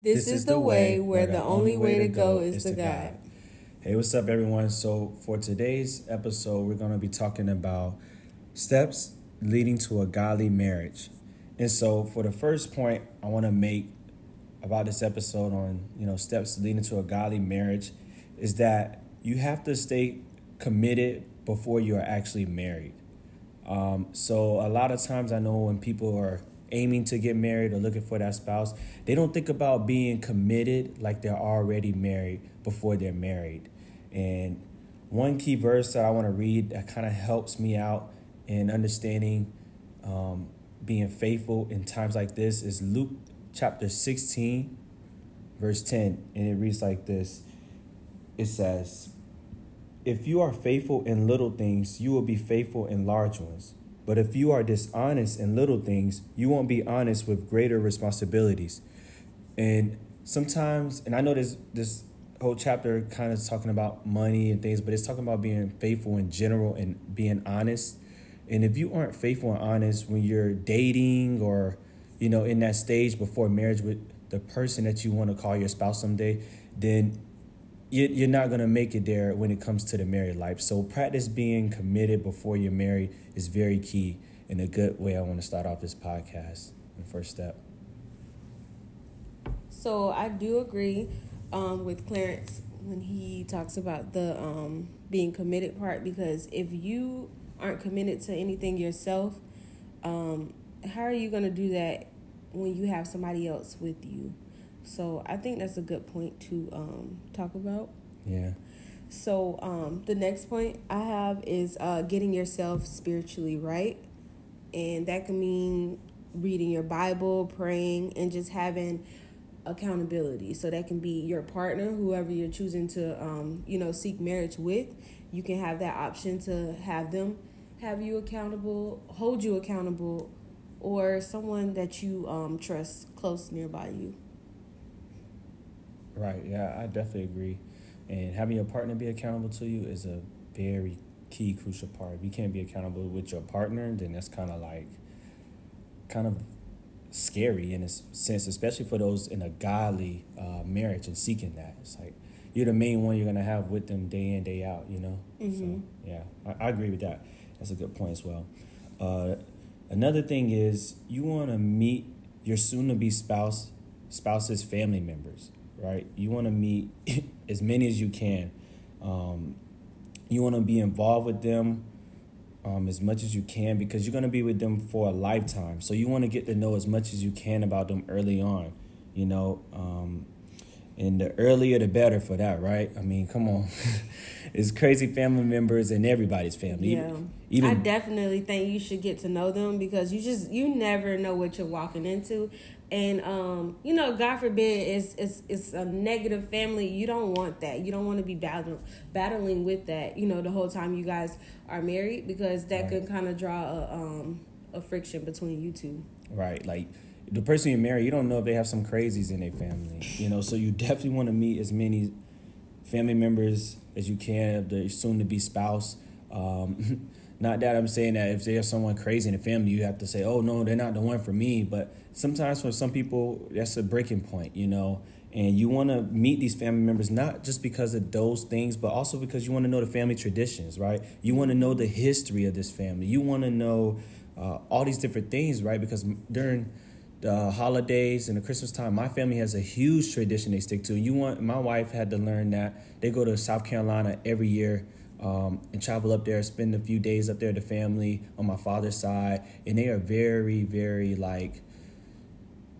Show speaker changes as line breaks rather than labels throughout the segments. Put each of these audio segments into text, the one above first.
This, is the way where the only way to go is to God.
Hey, what's up, everyone? So, for today's episode, we're going to be talking about steps leading to a godly marriage. And so, for the first point I want to make about this episode on, you know, steps leading to a godly marriage is that you have to stay committed before you are actually married. Um, so, a lot of times I know when people are aiming to get married or looking for that spouse, they don't think about being committed like they're already married before they're married. And one key verse that I want to read that kind of helps me out in understanding um, being faithful in times like this is Luke chapter 16, verse 10. And it reads like this It says, If you are faithful in little things, you will be faithful in large ones. But if you are dishonest in little things, you won't be honest with greater responsibilities. And sometimes, and I know this this whole chapter kind of talking about money and things, but it's talking about being faithful in general and being honest. And if you aren't faithful and honest when you're dating or, you know, in that stage before marriage with the person that you want to call your spouse someday, then you're not going to make it there when it comes to the married life. So practice being committed before you're married is very key and a good way I want to start off this podcast. The first step.
So I do agree um, with Clarence when he talks about the um, being committed part because if you aren't committed to anything yourself, um, how are you going to do that when you have somebody else with you? So I think that's a good point to um, talk about.
Yeah.
So um, the next point I have is uh, getting yourself spiritually right, and that can mean reading your Bible, praying, and just having accountability. So that can be your partner, whoever you're choosing to, um, you know, seek marriage with. You can have that option to have them have you accountable, hold you accountable, or someone that you um, trust close nearby you.
Right. Yeah, I definitely agree. And having your partner be accountable to you is a very key, crucial part. If you can't be accountable with your partner, then that's kind of like, kind of scary in a sense, especially for those in a godly uh, marriage and seeking that. It's like you're the main one you're gonna have with them day in day out. You know. Mm-hmm. So yeah, I, I, agree with that. That's a good point as well. Uh, another thing is you want to meet your soon-to-be spouse spouse's family members right? You want to meet as many as you can. Um, you want to be involved with them um, as much as you can because you're going to be with them for a lifetime. So you want to get to know as much as you can about them early on, you know. Um, and the earlier the better for that, right? I mean, come on. it's crazy family members and everybody's family.
Yeah. Even, I definitely think you should get to know them because you just you never know what you're walking into and um, you know, God forbid, it's it's it's a negative family. You don't want that. You don't want to be battling battling with that. You know, the whole time you guys are married because that right. could kind of draw a um a friction between you two.
Right, like the person you marry, you don't know if they have some crazies in their family. You know, so you definitely want to meet as many family members as you can of the soon to be spouse. Um, Not that I'm saying that if there's someone crazy in the family, you have to say, oh, no, they're not the one for me. But sometimes for some people, that's a breaking point, you know. And you want to meet these family members not just because of those things, but also because you want to know the family traditions, right? You want to know the history of this family. You want to know uh, all these different things, right? Because during the holidays and the Christmas time, my family has a huge tradition they stick to. You want my wife had to learn that they go to South Carolina every year um, and travel up there, spend a few days up there, with the family on my father's side, and they are very, very like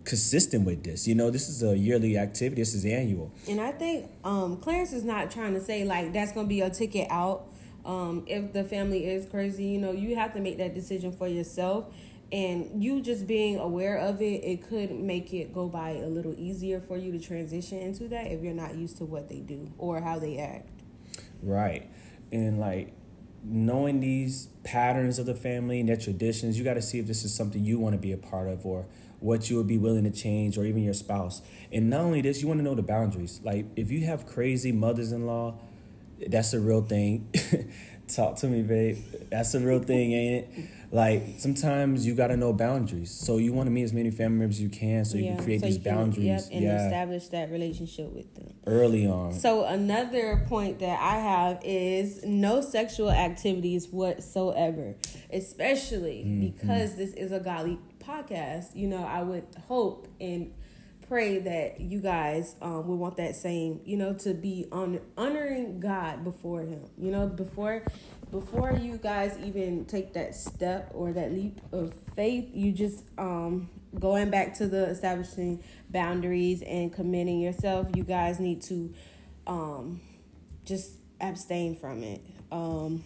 consistent with this. You know, this is a yearly activity. This is annual.
And I think um, Clarence is not trying to say like that's gonna be a ticket out. Um, if the family is crazy, you know, you have to make that decision for yourself. And you just being aware of it, it could make it go by a little easier for you to transition into that if you're not used to what they do or how they act.
Right and like knowing these patterns of the family and their traditions, you got to see if this is something you want to be a part of or what you would be willing to change or even your spouse. And not only this, you want to know the boundaries. Like if you have crazy mothers-in-law, that's a real thing. Talk to me, babe. That's a real thing, ain't it? Like sometimes you got to know boundaries. So you want to meet as many family members as you can, so you can create
so
these
can-
boundaries.
yep, and
yeah,
establish that relationship with them.
early on.
So another point that I have is no sexual activities whatsoever, especially
Mm-hmm.
because this is a godly podcast. You know, I would hope and pray that you guys um, would want that same, you know, to be on honoring God before Him. You know, before before you guys even take that step or that leap of faith, you just um going back to the establishing boundaries and committing yourself. You guys need to um just abstain from it. Um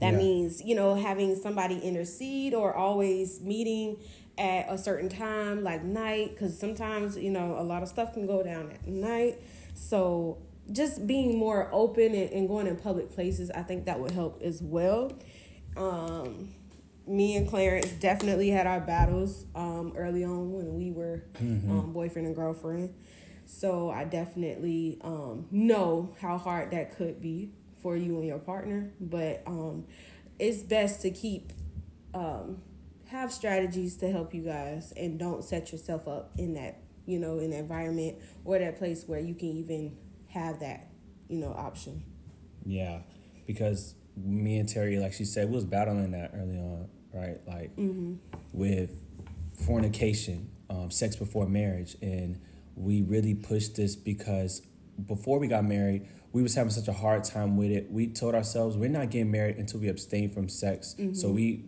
that
Yeah.
means, you know, having somebody intercede or always meeting at a certain time, like night, because sometimes, you know, a lot of stuff can go down at night. So just being more open and, and going in public places, I think that would help as well. Um, me and Clarence definitely had our battles um, early on when we were um, boyfriend and girlfriend. So I definitely um, know how hard that could be for you and your partner. But um, it's best to keep um, have strategies to help you guys and don't set yourself up in that you know in environment or that place where you can even have that you know option.
Yeah, because me and Terry, like she said, we was battling that early on, right? Like with fornication, um, sex before marriage, and we really pushed this because before we got married, we was having such a hard time with it. We told ourselves we're not getting married until we abstain from sex. So we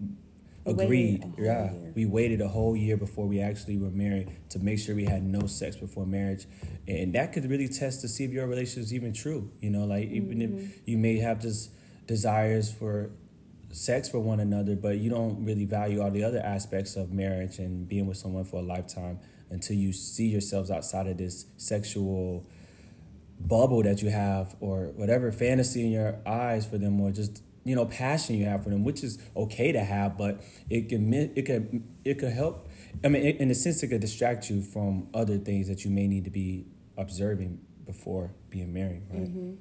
agreed. Yeah,
year.
we waited a whole year before we actually were married to make sure we had no sex before marriage, and that could really test to see if your relationship is even true. You know, like even if you may have just desires for sex for one another, but you don't really value all the other aspects of marriage and being with someone for a lifetime until you see yourselves outside of this sexual bubble that you have or whatever fantasy in your eyes for them or just you know passion you have for them which is okay to have but it can it could it could help. I mean in a sense it could distract you from other things that you may need to be observing before being married right?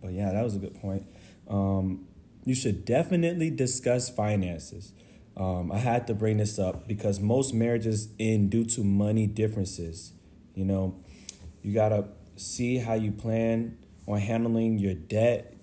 But yeah that was a good point. Um, you should definitely discuss finances. Um, i had to bring this up because most marriages end due to money differences you know? You gotta see how you plan on handling your debt,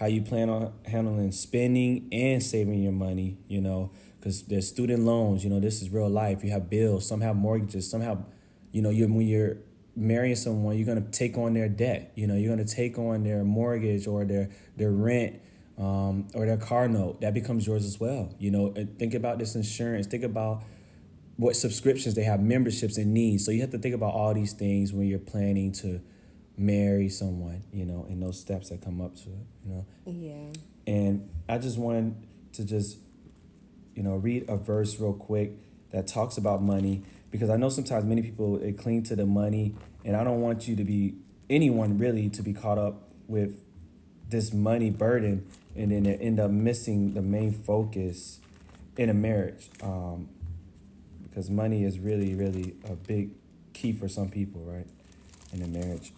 how you plan on handling spending and saving your money, you know, because there's student loans, you know, this is real life. You have bills, some have mortgages, some have, you know, you when you're marrying someone, you're gonna take on their debt, you know, you're gonna take on their mortgage or their their rent. Um, or their car note that becomes yours as well. You know, think about this insurance. Think about what subscriptions they have, memberships and needs. So you have to think about all these things when you're planning to marry someone, you know, and those steps that come up to it, you know.
Yeah.
And I just wanted to just, you know, read a verse real quick that talks about money because I know sometimes many people they cling to the money, and I don't want you to be anyone really to be caught up with this money burden, and then they end up missing the main focus in a marriage. Um, because money is really, really a big key for some people, right, in a marriage.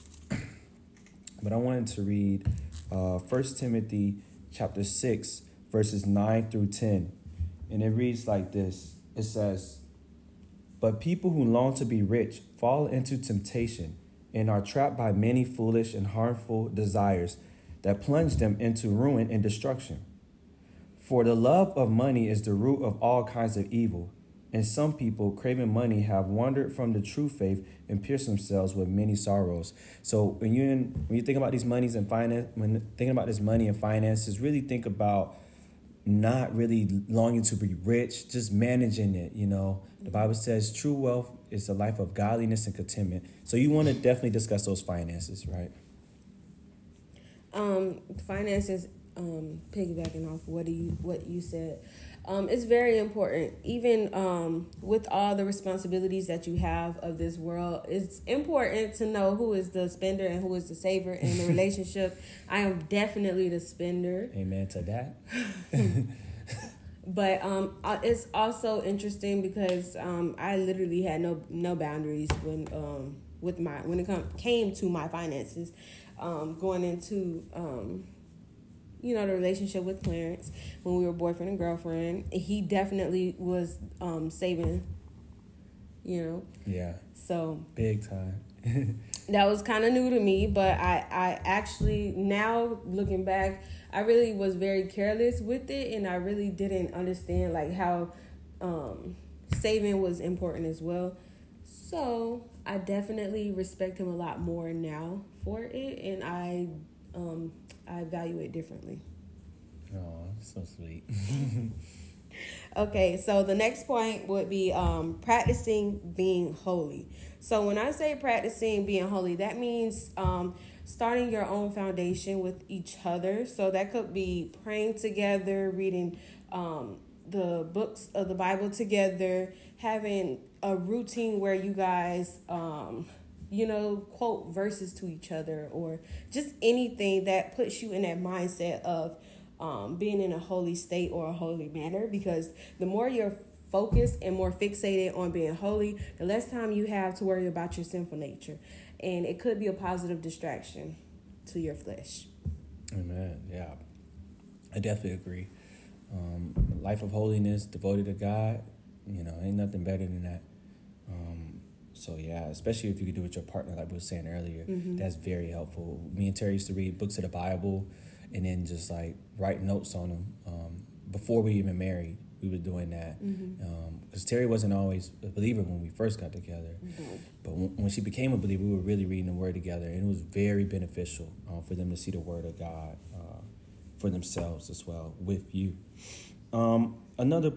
But I wanted to read uh, 1 Timothy chapter 6, verses 9 through 10. And it reads like this It says, But people who long to be rich fall into temptation and are trapped by many foolish and harmful desires that plunge them into ruin and destruction. For the love of money is the root of all kinds of evil, and some people, craving money, have wandered from the true faith and pierced themselves with many sorrows. So when you when you think about these monies and finance, when thinking about this money and finances, really think about not really longing to be rich, just managing it. You know, the Bible says true wealth is a life of godliness and contentment. So you want to definitely discuss those finances, right?
um finances um piggybacking off what do you what you said um it's very important. Even um with all the responsibilities that you have of this world it's important to know who is the spender and who is the saver in the relationship. I am definitely the spender.
Amen to that.
but um it's also interesting because um i literally had no no boundaries when um with my when it come, came to my finances um going into um you know, the relationship with Clarence when we were boyfriend and girlfriend. He definitely was um, saving, you know.
Yeah.
So
big time.
that was kind of new to me, but I I actually now looking back, I really was very careless with it, and I really didn't understand like how um, saving was important as well. So I definitely respect him a lot more now for it, and I um, I value it differently.
Oh, so sweet.
okay, so the next point would be um, practicing being holy. So when I say practicing being holy, that means um, starting your own foundation with each other. So that could be praying together, reading um, the books of the Bible together, having a routine where you guys um, you know, quote verses to each other or just anything that puts you in that mindset of um, being in a holy state or a holy manner because the more you're focused and more fixated on being holy, the less time you have to worry about your sinful nature. And it could be a positive distraction to your flesh.
Amen. Yeah, I definitely agree. Um, life of holiness, devoted to God, you know, ain't nothing better than that. Um, so yeah, especially if you could do it with your partner, like we were saying earlier, mm-hmm. that's very helpful. Me and Terry used to read books of the Bible, and then just like write notes on them um, before we even married. We were doing that because mm-hmm. um, Terry wasn't always a believer when we first got together, mm-hmm. but when, when, she became a believer, we were really reading the Word together, and it was very beneficial uh, for them to see the Word of God uh, for themselves as well with you. Um, another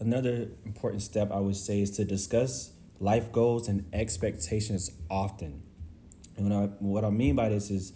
another important step I would say is to discuss life goals and expectations often. And what I, what I mean by this is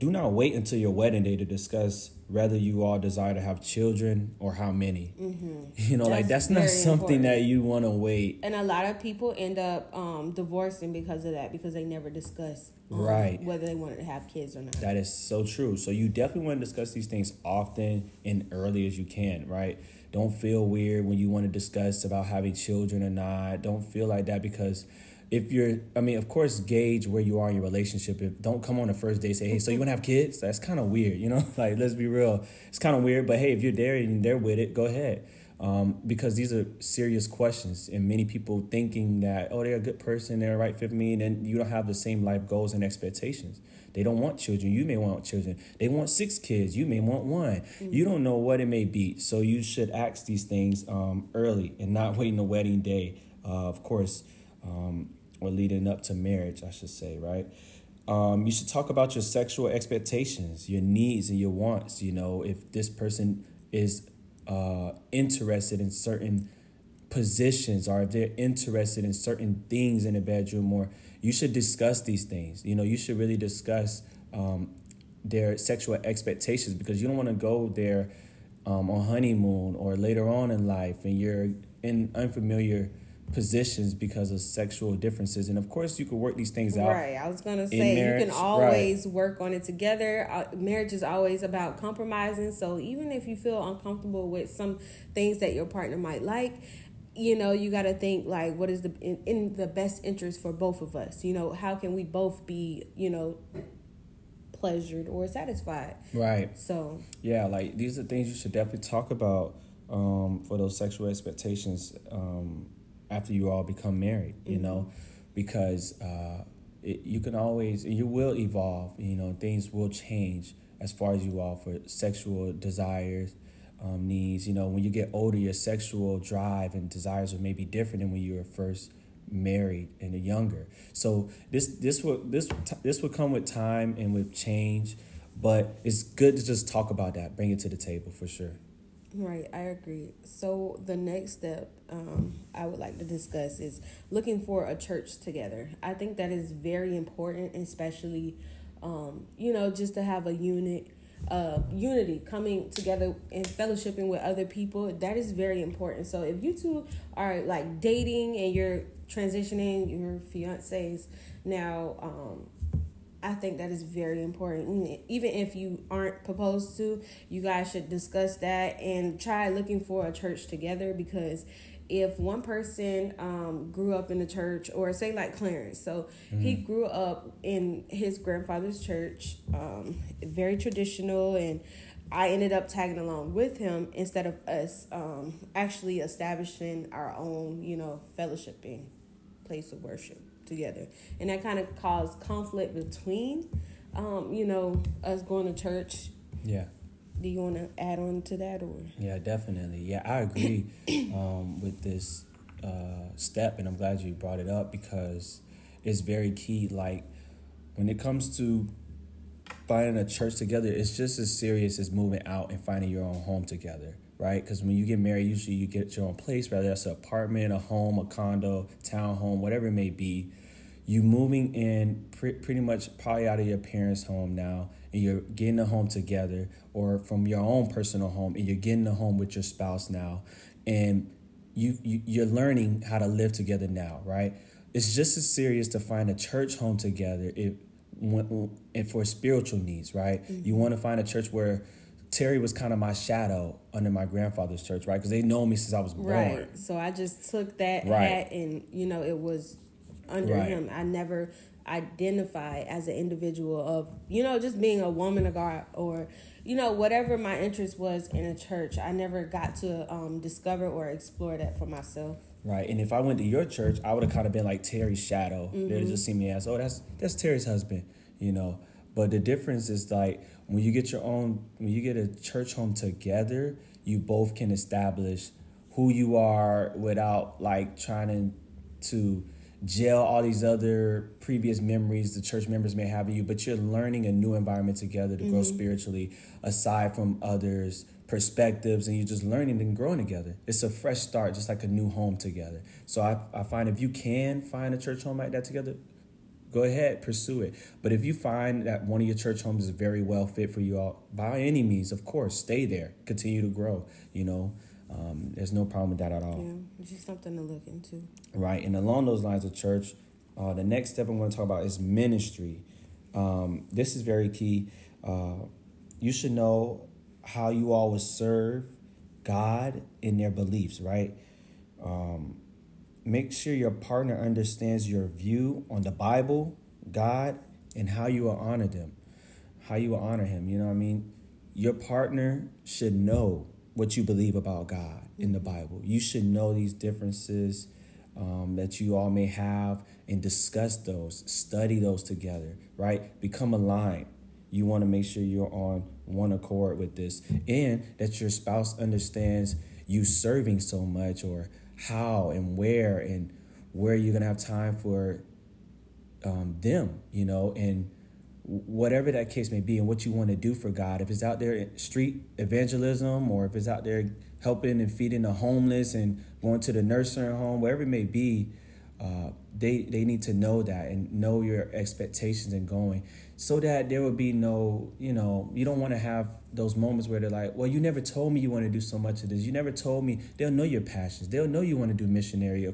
do not wait until your wedding day to discuss whether you all desire to have children or how many. Mm-hmm. You know, that's like that's not something important. that you want to wait.
And a lot of people end up um, divorcing because of that because they never discuss um,
right
whether they wanted to have kids or not.
That is so true. So you definitely want to discuss these things often and early as you can, right? Don't feel weird when you want to discuss about having children or not. Don't feel like that because if you're i mean of course gauge where you are in your relationship. If don't come on the first day say hey so you want to have kids? That's kind of weird you know? Like let's be real. It's kind of weird but hey if you're there and they're with it go ahead. Um, because these are serious questions and many people thinking that oh they're a good person they're right fit for me and then you don't have the same life goals and expectations. They don't want children. You may want children. They want six kids. You may want one. Mm-hmm. you don't know what it may be. So you should ask these things um, early and not wait waiting the wedding day. Uh, of course um, or leading up to marriage, I should say, right? Um, you should talk about your sexual expectations, your needs, and your wants. You know, if this person is uh, interested in certain positions or if they're interested in certain things in the bedroom, or you should discuss these things. You know, you should really discuss um, their sexual expectations because you don't want to go there um, on honeymoon or later on in life and you're in unfamiliar positions because of sexual differences. And of course you could work these things out
right i was gonna say marriage. you can always right. work on it together. Uh, marriage is always about compromising. So even if you feel uncomfortable with some things that your partner might like you know you got to think like what is the in, in the best interest for both of us? You know how can we both be you know pleasured or satisfied?
Right.
So
yeah like these are things you should definitely talk about um, for those sexual expectations um, after you all become married, you mm-hmm. know, because uh, it, you can always, you will evolve, you know, things will change as far as you all for sexual desires, um, needs. You know, when you get older, your sexual drive and desires will maybe different than when you were first married and younger. So this this will this this will come with time and with change, but it's good to just talk about that, bring it to the table for sure.
Right, I agree. So the next step um, I would like to discuss is looking for a church together. I think that is very important, especially, um, you know, just to have a unit, uh, unity coming together and fellowshipping with other people. That is very important. So if you two are like dating and you're transitioning your fiancés now, um, I think that is very important. Even if you aren't proposed to, you guys should discuss that and try looking for a church together because if one person um, grew up in the church, or say like Clarence, so mm-hmm. he grew up in his grandfather's church, um, very traditional, and I ended up tagging along with him instead of us um, actually establishing our own, you know, fellowshipping place of worship together. And that kind of caused conflict between, um, you know, us going to church.
Yeah.
Do you want to add on to that or?
Yeah, definitely. Yeah, I agree um, with this uh, step, and I'm glad you brought it up because it's very key. Like when it comes to finding a church together, is just as serious as moving out and finding your own home together, right? Because when you get married, usually you get your own place, whether that's an apartment, a home, a condo, townhome, whatever it may be. You moving in pre- pretty much probably out of your parents' home now, and you're getting a home together, or from your own personal home, and you're getting a home with your spouse now, and you, you you're learning how to live together now, right? It's just as serious to find a church home together if and for spiritual needs, right? Mm-hmm. You want to find a church where Terry was kind of my shadow under my grandfather's church, right? Because they know me since I was born.
Right. So I just took that right. hat, and you know, it was under right. him. I never identify as an individual of you know just being a woman of God or you know whatever my interest was in a church. I never got to um, discover or explore that for myself.
Right, and if I went to your church, I would have kind of been like Terry's shadow. Mm-hmm. They'd just see me as, oh, that's that's Terry's husband, you know. But the difference is like when you get your own, when you get a church home together, you both can establish who you are without like trying to gel all these other previous memories the church members may have of you. But you're learning a new environment together to mm-hmm. grow spiritually, aside from others perspectives and you're just learning and growing together. It's a fresh start, just like a new home together. So I, I find if you can find a church home like that together, go ahead, pursue it. But if you find that one of your church homes is very well fit for you all, by any means, of course, stay there, continue to grow. You know, um, there's no problem with that at all.
Yeah, it's just something to look into.
Right, and along those lines of church, uh, the next step I'm going to talk about is ministry. Um, this is very key. Uh, you should know how you all would serve God in their beliefs, right? Um, make sure your partner understands your view on the Bible, God, and how you will honor them, how you will honor Him. You know what I mean? Your partner should know what you believe about God in the Bible. You should know these differences um, that you all may have and discuss those, study those together, right? Become aligned. You want to make sure you're on one accord with this and that your spouse understands you serving so much or how and where and where you're gonna have time for um, them you know and whatever that case may be and what you want to do for god. If it's out there in street evangelism or if it's out there helping and feeding the homeless and going to the nursing home wherever it may be uh, they they need to know that and know your expectations and going so that there will be no you know you don't want to have those moments where they're like well you never told me you want to do so much of this. You never told me they'll know your passions. They'll know you want to do missionary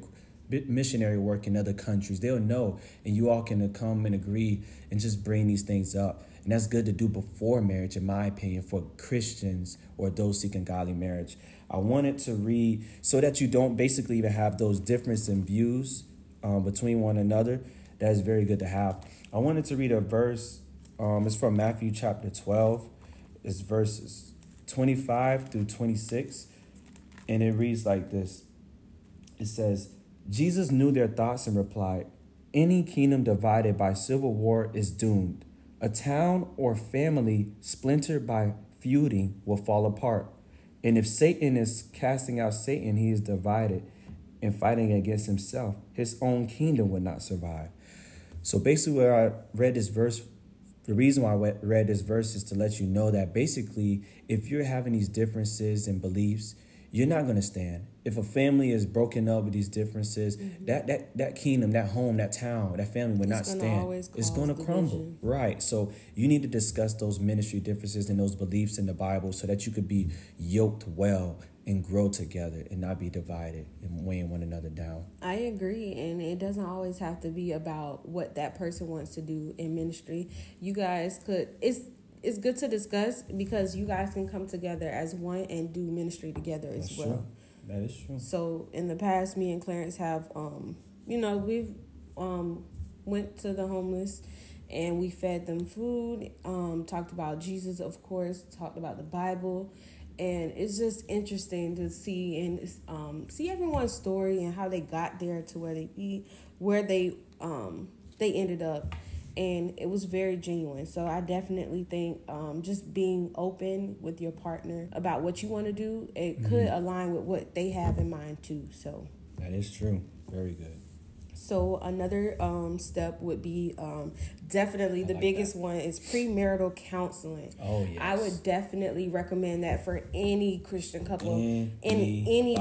missionary work in other countries. They'll know. And you all can come and agree and just bring these things up. And that's good to do before marriage in my opinion for christians or those seeking godly marriage. I wanted to read so that you don't basically even have those differences in views um, between one another. That is very good to have. I wanted to read a verse. Um, it's from Matthew chapter 12. It's verses 25 through 26. And it reads like this It says, Jesus knew their thoughts and replied, Any kingdom divided by civil war is doomed. A town or family splintered by feuding will fall apart. And if Satan is casting out Satan, he is divided and fighting against himself, his own kingdom would not survive. So basically, where I read this verse, the reason why I read this verse is to let you know that basically, if you're having these differences and beliefs, you're not going to stand. If a family is broken up with these differences, mm-hmm. that that that kingdom, that home, that town, that family would not stand. It's going to crumble. Right. So you need to discuss those ministry differences and those beliefs in the Bible so that you could be yoked well and grow together and not be divided and weighing one another down.
I agree. And it doesn't always have to be about what that person wants to do in ministry. You guys could, it's, it's good to discuss because you guys can come together as one and do ministry together as well.
True. That is true.
So in the past, me and Clarence have, um, you know, we've um, went to the homeless and we fed them food. Um, talked about Jesus, of course. Talked about the Bible, and it's just interesting to see and um, see everyone's story and how they got there to where they be, where they um, they ended up and it was very genuine. So I definitely think um, just being open with your partner about what you want to do, it mm-hmm. could align with what they have in mind too. So
that is true. Very good.
So another um, step would be um, definitely the like biggest that. one is premarital counseling.
Oh yes.
I would definitely recommend that for any Christian couple, in any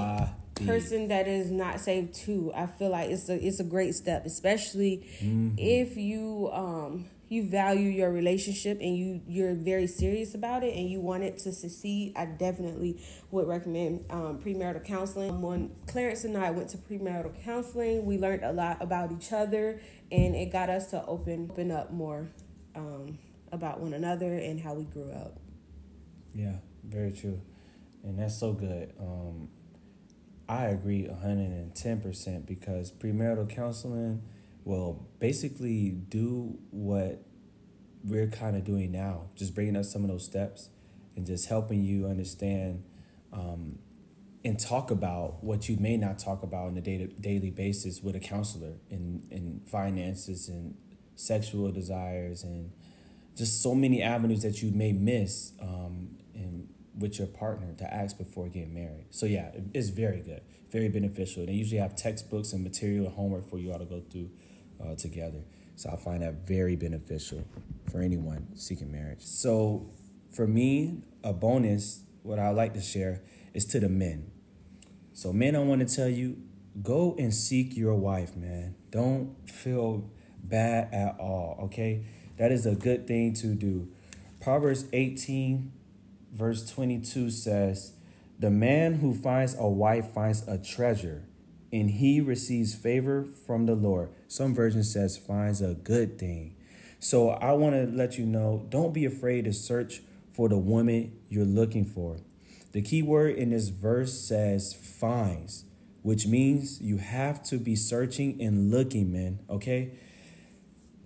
person that is not saved too. I feel like it's a it's a great step, especially mm-hmm. if you um you value your relationship and you you're very serious about it and you want it to succeed. I definitely would recommend um, premarital counseling. When Clarence and I went to premarital counseling, we learned a lot about each other and it got us to open open up more um, about one another and how we grew up.
Yeah, very true, and that's so good. Um, I agree 110% because premarital counseling will basically do what we're kind of doing now, just bringing up some of those steps and just helping you understand um, and talk about what you may not talk about on a daily basis with a counselor in, in finances and sexual desires and just so many avenues that you may miss um, and with your partner to ask before getting married. So yeah, it's very good, very beneficial. They usually have textbooks and material and homework for you all to go through uh, together. So I find that very beneficial for anyone seeking marriage. So for me, a bonus, what I like to share is to the men. So men, I want to tell you, go and seek your wife, man. Don't feel bad at all, okay? That is a good thing to do. Proverbs 18 verse 22 says, The man who finds a wife finds a treasure, and he receives favor from the Lord. Some version says finds a good thing. So I want to let you know don't be afraid to search for the woman you're looking for. The key word in this verse says finds, which means you have to be searching and looking, man, okay?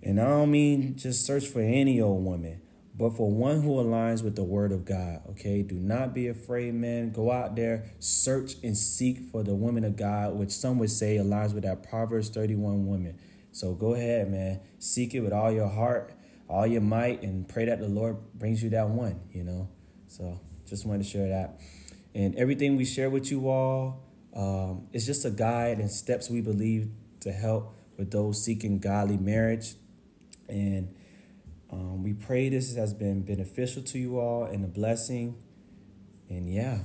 And I don't mean just search for any old woman but for one who aligns with the word of God. Okay, do not be afraid, man. Go out there, search and seek for the woman of God, which some would say aligns with that Proverbs 31 woman. So go ahead, man. Seek it with all your heart, all your might, and pray that the Lord brings you that one, you know. So just wanted to share that. And everything we share with you all um, is just a guide and steps we believe to help with those seeking godly marriage. And um, we pray this has been beneficial to you all and a blessing. And yeah.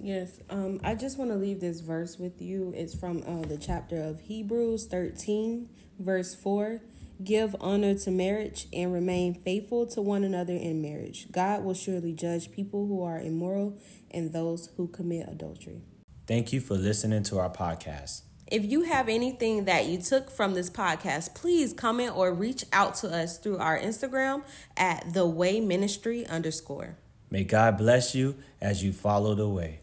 Yes, um, I just want to leave this verse with you. It's from uh, the chapter of Hebrews 13, verse 4. Give honor to marriage and remain faithful to one another in marriage. God will surely judge people who are immoral and those who commit adultery.
Thank you for listening to our podcast.
If you have anything that you took from this podcast, please comment or reach out to us through our Instagram at the way ministry underscore.
May God bless you as you follow the way.